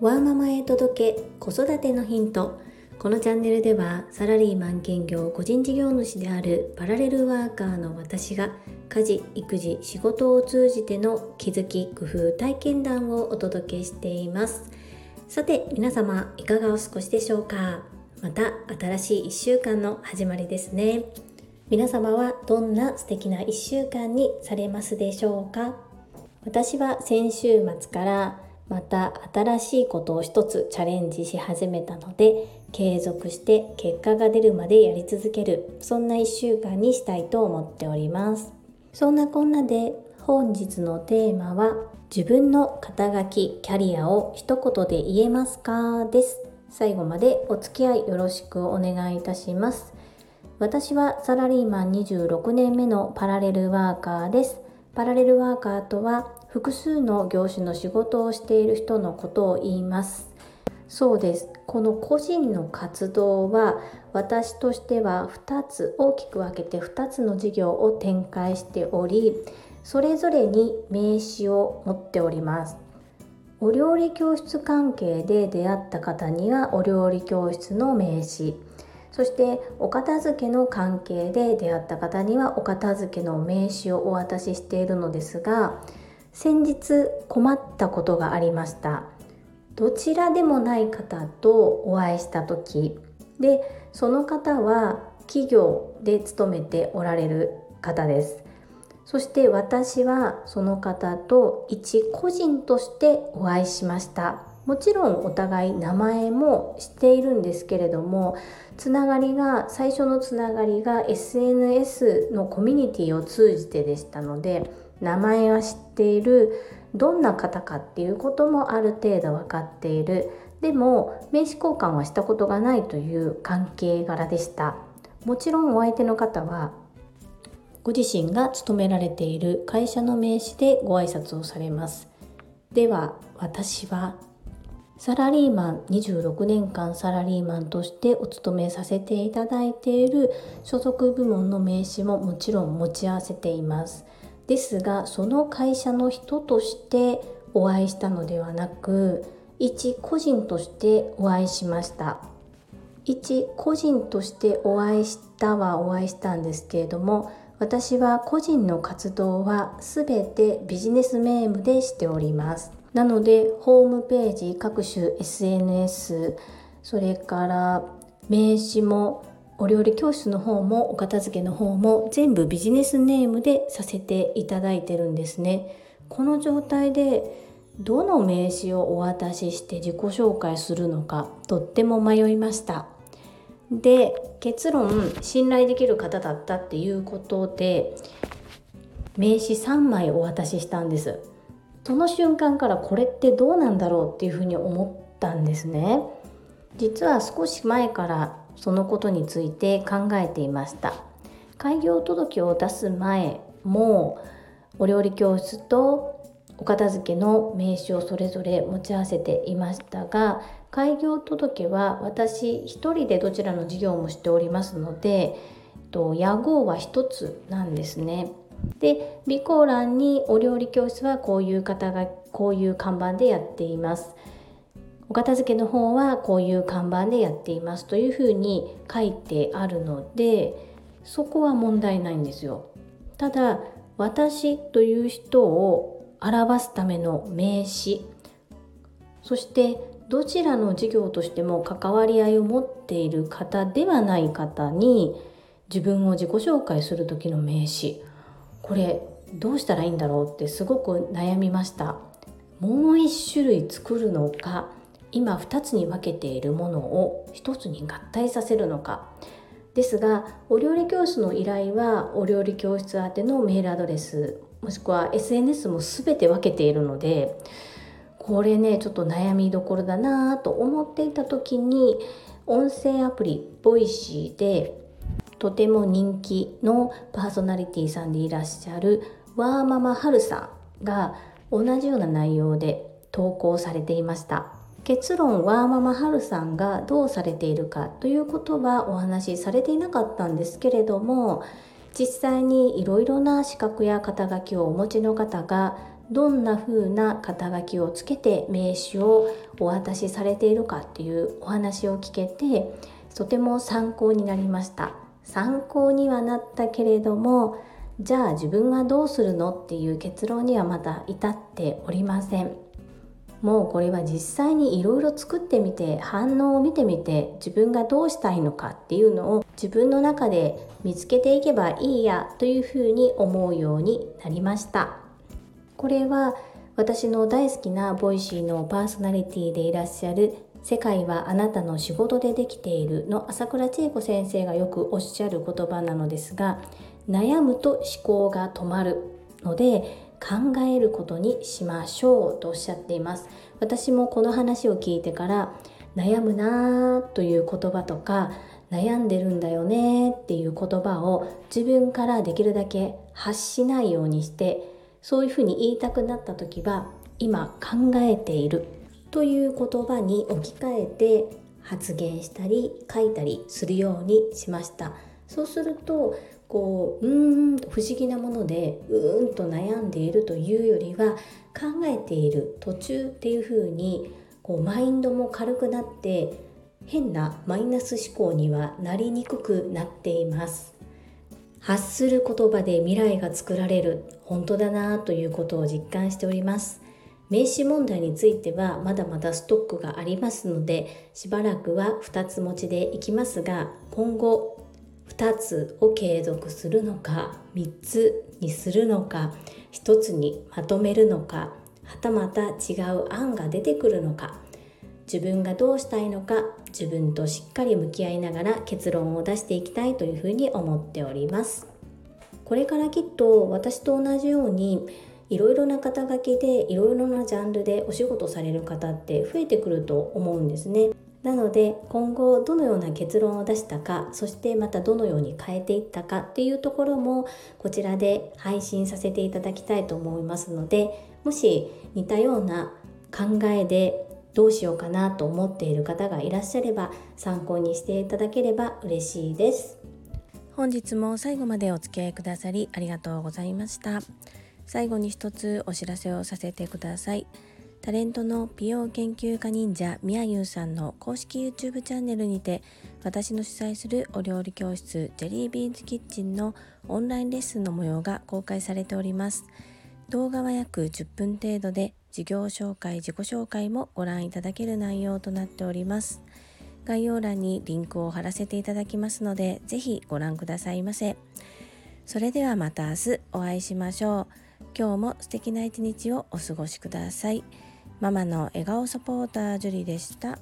ワーママへ届け子育てのヒント。このチャンネルではサラリーマン兼業個人事業主であるパラレルワーカーの私が家事育児仕事を通じての気づき工夫体験談をお届けしています。さて皆様いかがお過ごしでしょうか？また新しい1週間の始まりですね。皆様はどんな素敵な1週間にされますでしょうか？私は先週末からまた新しいことを一つチャレンジし始めたので継続して結果が出るまでやり続けるそんな1週間にしたいと思っております。そんなこんなで本日のテーマは自分の肩書きキャリアを一言で言えますか？です。最後までお付き合いよろしくお願いいたします。私はサラリーマン26年目のパラレルワーカーです。パラレルワーカーとは複数の業種の仕事をしている人のことを言います。そうです。この個人の活動は私としては2つ大きく分けて2つの事業を展開しており、それぞれに名刺を持っております。お料理教室関係で出会った方にはお料理教室の名刺。そしてお片付けの関係で出会った方にはお片付けの名刺をお渡ししているのですが先日困ったことがありました。どちらでもない方とお会いした時でその方は企業で勤めておられる方です。そして私はその方と一個人としてお会いしました。もちろんお互い名前も知っているんですけれどもつながりが最初のつながりが SNS のコミュニティを通じてでしたので名前は知っているどんな方かっていうこともある程度分かっている。でも名刺交換はしたことがないという関係柄でした。もちろんお相手の方はご自身が勤められている会社の名刺でご挨拶をされます。では私はサラリーマン26年間サラリーマンとしてお勤めさせていただいている所属部門の名刺ももちろん持ち合わせています。ですがその会社の人としてお会いしたのではなく一個人としてお会いしました。一個人としてお会いしたはお会いしたんですけれども私は個人の活動は全てビジネスメームでしております。なのでホームページ各種 SNS それから名刺もお料理教室の方もお片付けの方も全部ビジネスネームでさせていただいてるんですね。この状態でどの名刺をお渡しして自己紹介するのかとっても迷いました。で結論信頼できる方だったっていうことで名刺3枚お渡ししたんです。その瞬間からこれってどうなんだろうっていうふうに思ったんですね。実は少し前からそのことについて考えていました。開業届を出す前もお料理教室とお片付けの名刺をそれぞれ持ち合わせていましたが開業届は私一人でどちらの事業もしておりますので屋号は一つなんですね。で備考欄にお料理教室はこういう方がこういう看板でやっています。お片付けの方はこういう看板でやっていますというふうに書いてあるのでそこは問題ないんですよ。ただ私という人を表すための名詞そしてどちらの事業としても関わり合いを持っている方ではない方に自分を自己紹介する時の名詞これどうしたらいいんだろうってすごく悩みました。もう一種類作るのか今2つに分けているものを1つに合体させるのか。ですがお料理教室の依頼はお料理教室宛てのメールアドレスもしくは SNS も全て分けているのでこれねちょっと悩みどころだなと思っていた時に音声アプリ Voicy でとても人気のパーソナリティさんでいらっしゃるワーママハルさんが同じような内容で投稿されていました。結論ワーママハルさんがどうされているかということはお話しされていなかったんですけれども実際にいろいろな資格や肩書きをお持ちの方がどんな風な肩書きをつけて名刺をお渡しされているかっていうお話を聞けてとても参考になりました。参考にはなったけれどもじゃあ自分はどうするのっていう結論にはまだ至っておりません。もうこれは実際にいろいろ作ってみて反応を見てみて自分がどうしたいのかっていうのを自分の中で見つけていけばいいやというふうに思うようになりました。これは私の大好きな Voicy のパーソナリティでいらっしゃる世界はあなたの仕事でできている。の朝倉千恵子先生がよくおっしゃる言葉なのですが悩むと思考が止まる。ので考えることにしましょうとおっしゃっています。私もこの話を聞いてから悩むなという言葉とか悩んでるんだよねっていう言葉を自分からできるだけ発しないようにしてそういうふうに言いたくなった時は今考えている。という言葉に置き換えて発言したり書いたりするようにしました。そうするとこううーんと不思議なものでうーんと悩んでいるというよりは考えている途中っていう風にこうマインドも軽くなって変なマイナス思考にはなりにくくなっています。発する言葉で未来が作られる本当だなということを実感しております。名刺問題についてはまだまだストックがありますのでしばらくは2つ持ちでいきますが今後2つを継続するのか3つにするのか1つにまとめるのかはたまた違う案が出てくるのか自分がどうしたいのか自分としっかり向き合いながら結論を出していきたいというふうに思っております。これからきっと私と同じようにいろいろな肩書きでいろいろなジャンルでお仕事される方って増えてくると思うんですね。なので今後どのような結論を出したかそしてまたどのように変えていったかっていうところもこちらで配信させていただきたいと思いますのでもし似たような考えでどうしようかなと思っている方がいらっしゃれば参考にしていただければ嬉しいです。本日も最後までお付き合いくださりありがとうございました。最後に一つお知らせをさせてください。タレントの美容研究家忍者みやゆうさんの公式 YouTube チャンネルにて私の主催するお料理教室ジェリービーンズキッチンのオンラインレッスンの模様が公開されております。動画は約10分程度で事業紹介自己紹介もご覧いただける内容となっております。概要欄にリンクを貼らせていただきますのでぜひご覧くださいませ。それではまた明日お会いしましょう。今日も素敵な一日をお過ごしください。ママの笑顔サポータージュリでした。